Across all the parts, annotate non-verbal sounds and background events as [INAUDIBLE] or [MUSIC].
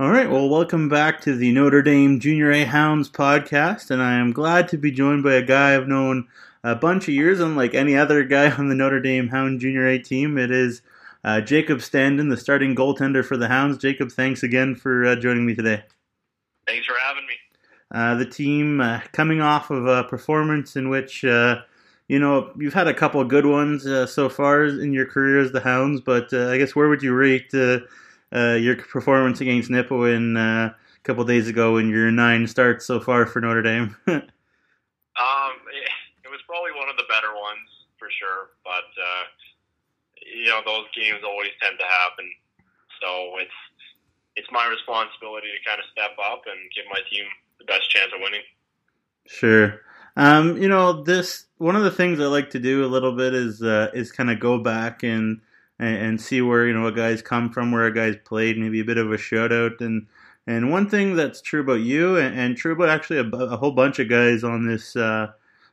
All right, well, welcome back to the Notre Dame Junior A Hounds podcast, and I am glad to be joined by a guy I've known a bunch of years, unlike any other guy on the Notre Dame Hound Junior A team. It is uh, Jacob Standen, the starting goaltender for the Hounds. Jacob, thanks again for uh, joining me today. Thanks for having me. Uh, the team uh, coming off of a performance in which uh, you know you've had a couple of good ones uh, so far in your career as the Hounds, but I guess where would you rate? Uh, your performance against Nipawin uh, a couple days ago in your nine starts so far for Notre Dame? [LAUGHS] um, it, it, was probably one of the better ones for sure, but uh, you know those games always tend to happen, so it's it's my responsibility to kind of step up and give my team the best chance of winning. Sure. Um, you know, this one of the things I like to do a little bit is uh, is kind of go back and and, and see where you know a guy's come from, where a guy's played, maybe a bit of a shoutout. And and one thing that's true about you, and, and true about actually a, a, whole bunch of guys on this uh,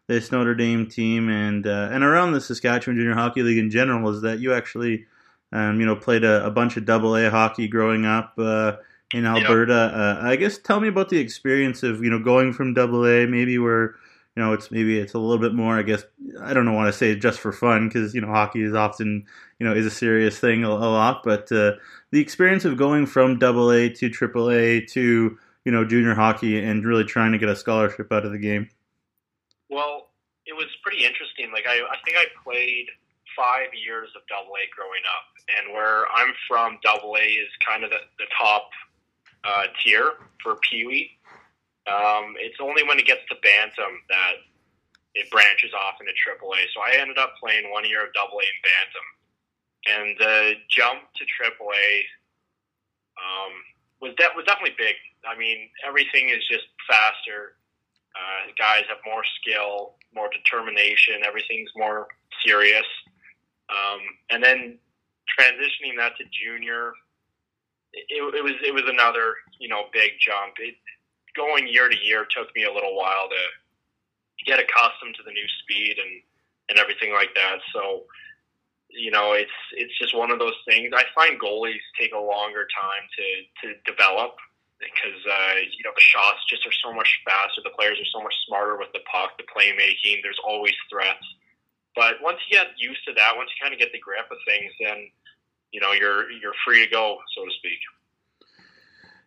this Notre Dame team, and uh, and around the Saskatchewan Junior Hockey League in general, is that you actually um, you know played a, a, bunch of Double A hockey growing up. Uh, in Alberta, yep. Uh, I guess tell me about the experience of you know going from Double A, maybe where you know, it's maybe it's a little bit more. I guess I don't know want to say just for fun because you know hockey is often you know is a serious thing a, a lot. But uh, the experience of going from Double A to Triple A to you know junior hockey and really trying to get a scholarship out of the game. Well, it was pretty interesting. Like I, I think I played five years of Double A growing up, and where I'm from, Double A is kind of the, the top uh, tier for Pee Wee. Um, it's only when it gets to bantam that it branches off into AAA. So I ended up playing one year of Double A in bantam, and the jump to AAA um, was de- was definitely big. I mean, everything is just faster. Uh, guys have more skill, more determination. Everything's more serious. Um, and then transitioning that to junior, it, it was it was another you know big jump. It, going year to year took me a little while to get accustomed to the new speed and and everything like that. So, you know, it's it's just one of those things. I find goalies take a longer time to to develop because uh, you know the shots just are so much faster. The players are so much smarter with the puck, the playmaking. There's always threats. But once you get used to that, once you kind of get the grip of things, then you know you're you're free to go, so to speak.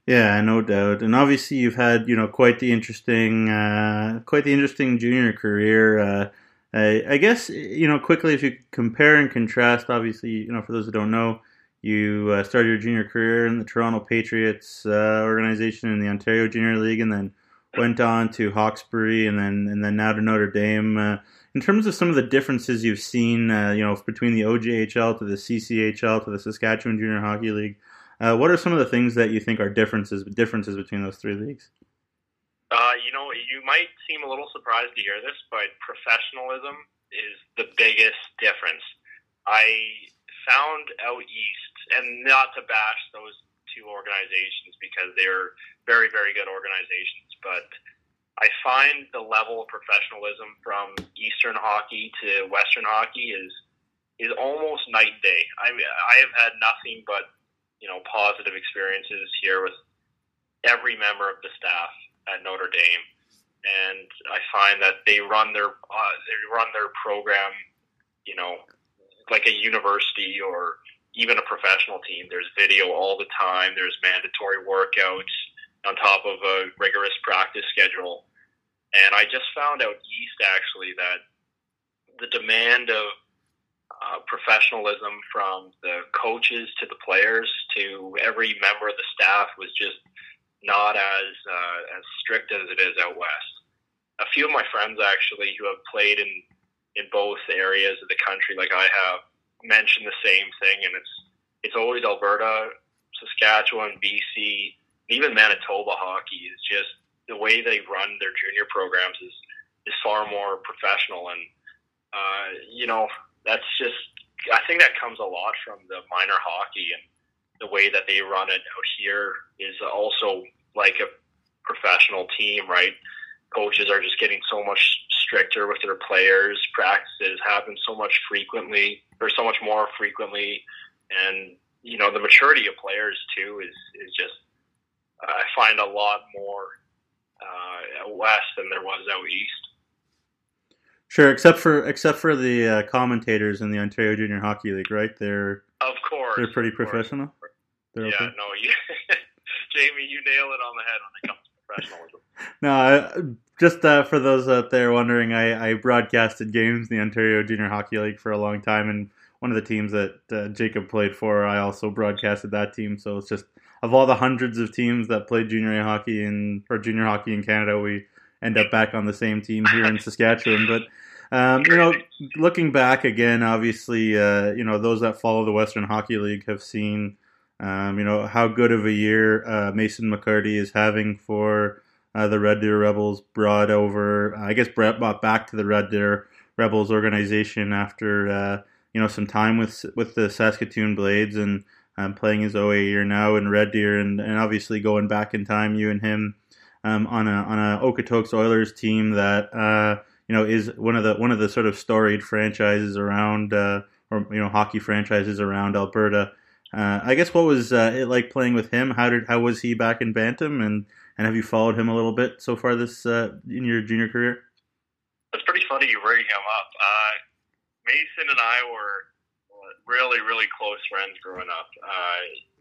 Yeah, no doubt. And obviously, you've had you know quite the interesting, uh, quite the interesting junior career. Uh, I, I, guess you know quickly if you compare and contrast. Obviously, you know for those that don't know, you uh, started your junior career in the Toronto Patriots uh, organization in the Ontario Junior League, and then went on to Hawkesbury, and then and then now to Notre Dame. Uh, in terms of some of the differences you've seen, uh, you know, between the OJHL to the CCHL to the Saskatchewan Junior Hockey League. Uh, what are some of the things that you think are differences differences between those three leagues? Uh, you know, you might seem a little surprised to hear this, but professionalism is the biggest difference. I found out east, and not to bash those two organizations because they're very, very good organizations, but I find the level of professionalism from Eastern hockey to Western hockey is is almost night and day. I mean, I have had nothing but you know positive experiences here with every member of the staff at Notre Dame, and I find that they run their uh, they run their program, you know, like a university or even a professional team. There's video all the time. There's mandatory workouts on top of a rigorous practice schedule. And I just found out east actually that the demand of uh, professionalism from the coaches to the players to every member of the staff was just not as uh, as strict as it is out west. A few of my friends actually who have played in in both areas of the country, like I have, mentioned the same thing, and it's it's always Alberta, Saskatchewan, BC, even Manitoba hockey is just the way they run their junior programs is is far more professional and uh, you know that's just I think that comes a lot from the minor hockey and the way that they run it out here is also like a professional team, right? Coaches are just getting so much stricter with their players. Practices happen so much frequently, or so much more frequently, and you know the maturity of players too is is just I find a lot more uh, west than there was out east. Sure, except for except for the uh, commentators in the Ontario Junior Hockey League, right? They're of course they're pretty professional. They're yeah, okay? no, you, [LAUGHS] Jamie, you nail it on the head when it comes to professionalism. [LAUGHS] No, I, just uh, for those out there wondering, I, I broadcasted games in the Ontario Junior Hockey League for a long time, and one of the teams that uh, Jacob played for, I also broadcasted that team. So it's just of all the hundreds of teams that played junior A hockey in or junior hockey in Canada, we end up back on the same team here in Saskatchewan. But um, you know, looking back again, obviously, uh, you know those that follow the Western Hockey League have seen, um, you know, how good of a year uh, Mason McCarty is having for uh, the Red Deer Rebels. Brought over, I guess, Brent brought back to the Red Deer Rebels organization after uh, you know some time with with the Saskatoon Blades and um, playing his OA year now in Red Deer, and, and obviously going back in time, you and him um, on a on a Okotoks Oilers team that uh, you know is one of the one of the sort of storied franchises around uh, or you know hockey franchises around Alberta. Uh, I guess what was uh, it like playing with him? How did how was he back in Bantam, and and have you followed him a little bit so far this uh, in your junior career? It's pretty funny you bring him up. Uh, Mason and I were really, really close friends growing up.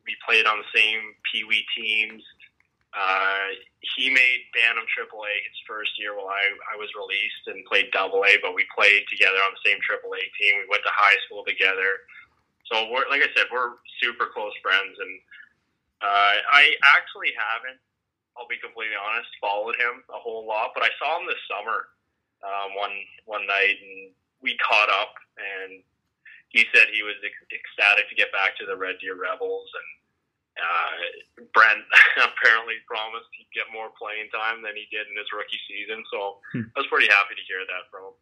We played on the same Pee Wee teams. Uh, he made Bantam AAA his first year while I, I was released and played Double A, but we played together on the same AAA team. We went to high school together. So, we're, like I said, we're super close friends. And uh, I actually haven't, I'll be completely honest, followed him a whole lot, but I saw him this summer um, one one night, and we caught up. And he said he was ecstatic to get back to the Red Deer Rebels, and uh, Brent [LAUGHS] apparently promised he'd get more playing time than he did in his rookie season. So hmm. I was pretty happy to hear that from him.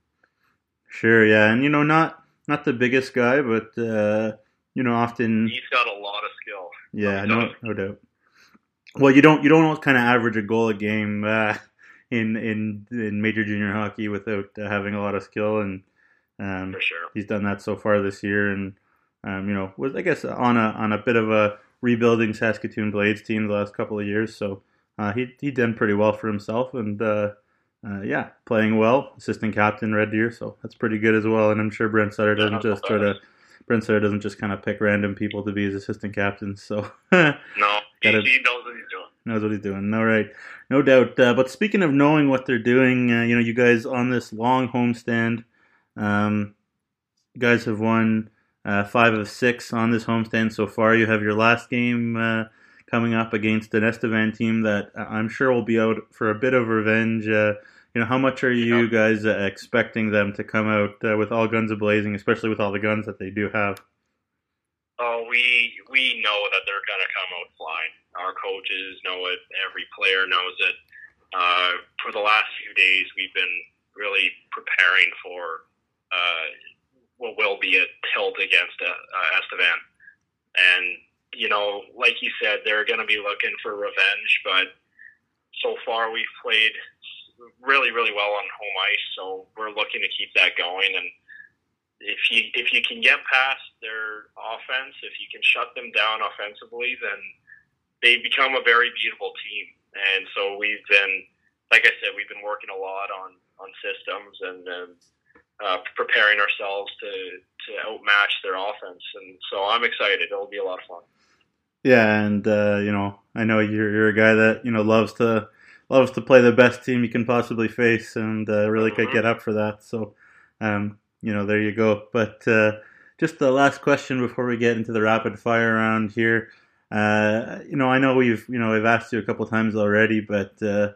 Sure, yeah, and you know, not not the biggest guy, but uh, you know, often he's got a lot of skill. Yeah, no, no doubt. Well, you don't you don't kind of average a goal a game uh, [LAUGHS] in in in major junior hockey without uh, having a lot of skill and um, For sure. He's done that so far this year, and um, you know, was I guess on a on a bit of a rebuilding Saskatoon Blades team the last couple of years. So uh, he he done pretty well for himself, and uh, uh, yeah, playing well. Assistant captain Red Deer, so that's pretty good as well. And I'm sure Brent Sutter doesn't yeah, just try to. Brent Sutter doesn't just kind of pick random people to be his assistant captains. So [LAUGHS] no, gotta, he, knows what he's doing. Knows what he's doing. All right, no doubt. Uh, but speaking of knowing what they're doing, uh, you know, you guys on this long homestand um, you guys have won uh, five of six on this homestand so far. You have your last game uh, coming up against an Estevan team that I'm sure will be out for a bit of revenge. Uh, you know, how much are you guys uh, expecting them to come out uh, with all guns blazing, especially with all the guns that they do have? Oh, we we know that they're going to come out flying. Our coaches know it. Every player knows it. Uh, for the last few days, we've been really preparing for uh, what will be a tilt against uh, uh, Estevan. And, you know, like you said, they're going to be looking for revenge, but so far we've played really, really well on home ice, so we're looking to keep that going. And if you if you can get past their offense, if you can shut them down offensively, then they become a very beatable team. And so we've been, like I said, we've been working a lot on on systems and. and uh, preparing ourselves to to outmatch their offense, and so I'm excited. It'll be a lot of fun. Yeah, and uh, you know, I know you're you're a guy that you know loves to loves to play the best team you can possibly face, and uh, really mm-hmm. could get up for that. So, um, you know, there you go. But uh, just the last question before we get into the rapid fire round here. Uh, you know, I know we've you know I've asked you a couple times already, but uh,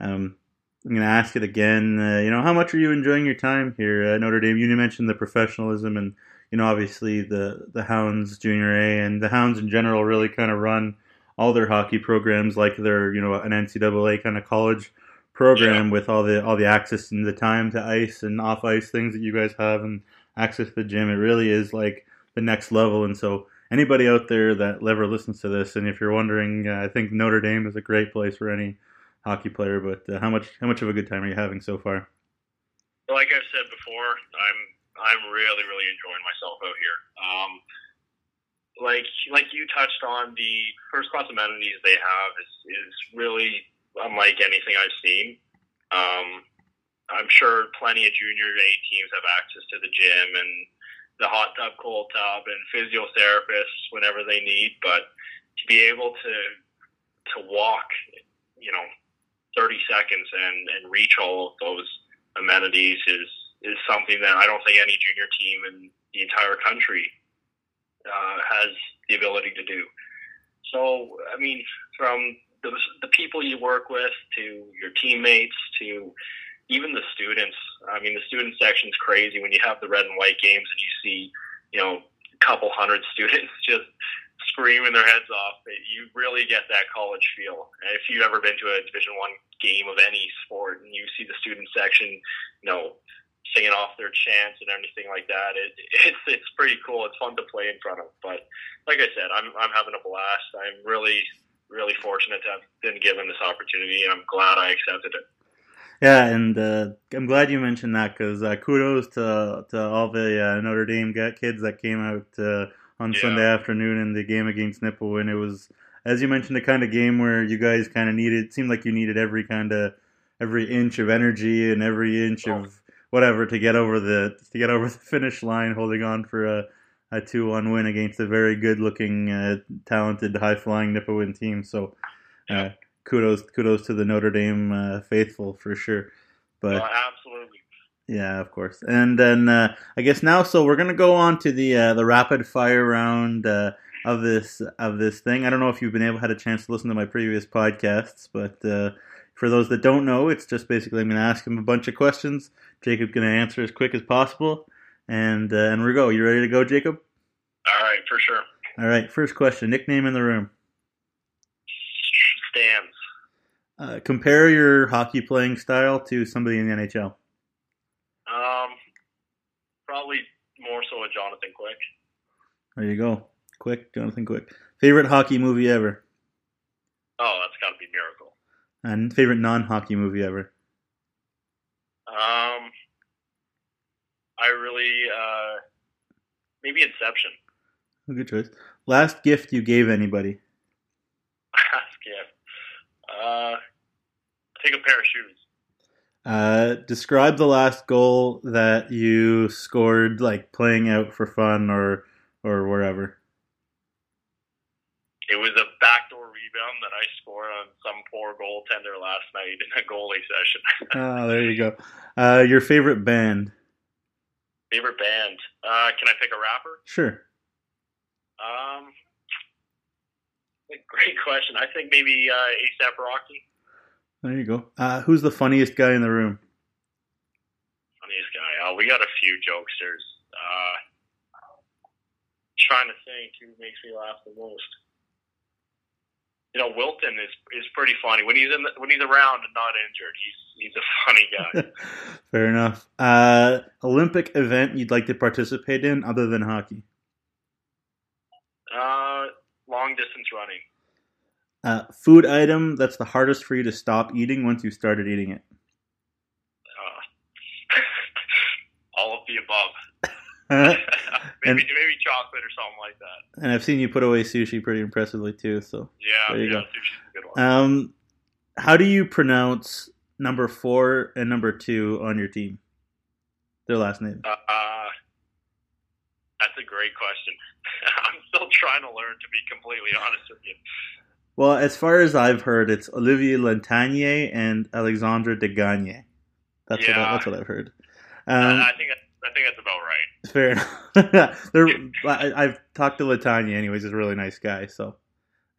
um, I'm going to ask it again. Uh, you know, how much are you enjoying your time here at Notre Dame? You mentioned the professionalism and, you know, obviously the, the Hounds Junior A and the Hounds in general really kind of run all their hockey programs like they're, you know, an NCAA kind of college program yeah. with all the all the access and the time to ice and off ice things that you guys have and access to the gym. It really is like the next level. And so anybody out there that ever listens to this, and if you're wondering, uh, I think Notre Dame is a great place for any hockey player, but uh, how much how much of a good time are you having so far? Like I've said before, I'm I'm really really enjoying myself out here. Um, like like you touched on, the first class amenities they have is is really unlike anything I've seen. Um, I'm sure plenty of junior A teams have access to the gym and the hot tub, cold tub, and physiotherapists whenever they need. But to be able to to walk, you know, 30 seconds and and reach all of those amenities is is something that I don't think any junior team in the entire country uh, has the ability to do. So, I mean, from the, the people you work with to your teammates to even the students. I mean, the student section's crazy when you have the red and white games and you see, you know, a couple hundred [LAUGHS] students just screaming their heads off. You really get that college feel. If you've ever been to a Division One game of any sport and you see the student section, you know, singing off their chants and everything like that, it, it's it's pretty cool. It's fun to play in front of. But like I said, I'm I'm having a blast. I'm really really fortunate to have been given this opportunity, and I'm glad I accepted it. Yeah, and uh, I'm glad you mentioned that because uh, kudos to to all the uh, Notre Dame kids that came out uh, on yeah. Sunday afternoon in the game against Nipawin. It was, as you mentioned, the kind of game where you guys kind of needed. It seemed like you needed every kind of every inch of energy and every inch oh. of whatever to get over the to get over [LAUGHS] the finish line, holding on for a a two one win against a very good looking, uh, talented, high flying Nipawin team. So. Uh, kudos kudos to the Notre Dame uh, faithful for sure. But oh, absolutely. Yeah, of course. And then uh, I guess now, so we're gonna go on to the uh, the rapid fire round uh, of this of this thing. I don't know if you've been able had a chance to listen to my previous podcasts, but uh, for those that don't know, it's just basically I'm gonna ask him a bunch of questions. Jacob's gonna answer as quick as possible, and uh, and we go. You ready to go, Jacob? All right, for sure. All right, first question. Nickname in the room. Stams. Uh, compare your hockey playing style to somebody in the NHL. Um, probably more so a Jonathan Quick. There you go, Quick, Jonathan Quick. Favorite hockey movie ever? Oh, that's got to be Miracle. And favorite non-hockey movie ever? Um, I really uh, maybe Inception. Good choice. Last gift you gave anybody? [LAUGHS] Last gift. Uh, take a pair of shoes. Uh, describe the last goal that you scored, like playing out for fun or or wherever. It was a backdoor rebound that I scored on some poor goaltender last night in a goalie session. oh, [LAUGHS] there you go. Uh, your favorite band? Favorite band? Uh, can I pick a rapper? Sure. Um, great question. I think maybe uh, ASAP Rocky. There you go. Uh, who's the funniest guy in the room? Funniest guy. Oh, we got a few jokesters. Trying to think who makes me laugh the most. You know, Wilton is is pretty funny when he's in the, when he's around and not injured. He's he's a funny guy. [LAUGHS] Fair enough. Uh, Olympic event you'd like to participate in other than hockey? Uh, long distance running. Uh, food item that's the hardest for you to stop eating once you started eating it. Uh, [LAUGHS] all of the above. [LAUGHS] maybe and, maybe chocolate or something like that. And I've seen you put away sushi pretty impressively too. So yeah, there you yeah, go. sushi's a good one. Um, how do you pronounce number four and number two on your team? Their last name. Uh, uh, that's a great question. [LAUGHS] I'm still trying to learn, to be completely honest with you. Well, as far as I've heard, it's Olivier Lantanier and Alexandre de Gagne. That's yeah. what I, that's what I've heard. Um, I think I think that's about right. [LAUGHS] Fair enough. [LAUGHS] I, have talked to Latanya, anyways. He's a really nice guy, so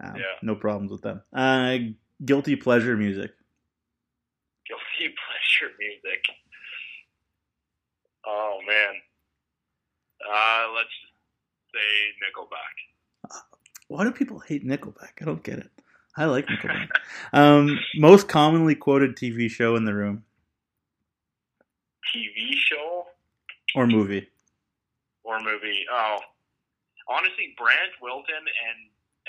um, yeah. no problems with them. Uh, guilty pleasure music. Guilty [LAUGHS] pleasure music. Oh man. Uh, let's say Nickelback. Why do people hate Nickelback? I don't get it. I like Nickelback. um, most commonly quoted TV show in the room. TV show or movie or movie. Oh, honestly, Brant Wilton and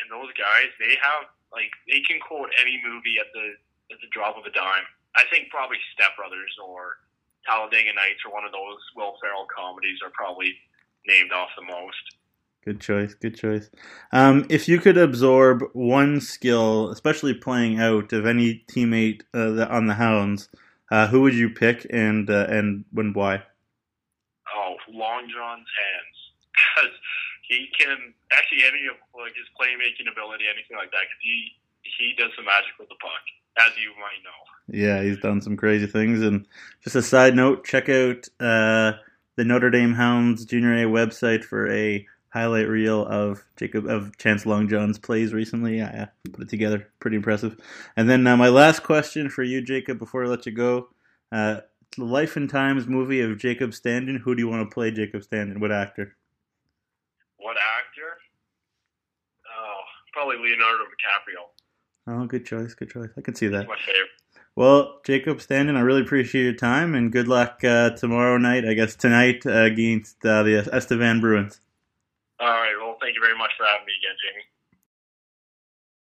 and those guys, they have like they can quote any movie at the at the drop of a dime. I think probably Step Brothers or Talladega Nights or one of those Will Ferrell comedies are probably named off the most. Good choice. Good choice. Um, if you could absorb one skill, especially playing out, of any teammate uh, on the Hounds, uh, who would you pick, and uh, and when why? Long John's hands, [LAUGHS] because he can actually any of like his playmaking ability, anything like that. Because he he does some magic with the puck, as you might know. Yeah, he's done some crazy things. And just a side note, check out uh, the Notre Dame Hounds Junior A website for a highlight reel of Jacob of Chance Long John's plays recently. I put it together, pretty impressive. And then uh, my last question for you, Jacob, before I let you go: uh, the Life and Times movie of Jacob Standen. Who do you want to play Jacob Standen? What actor? What actor? Oh, probably Leonardo DiCaprio. Oh, good choice. Good choice. I can see that. That's my favorite. Well, Jacob Standen, I really appreciate your time and good luck uh, tomorrow night. I guess tonight uh, against uh, the Estevan Bruins. All right. Well, thank you very much for having me again, Jamie.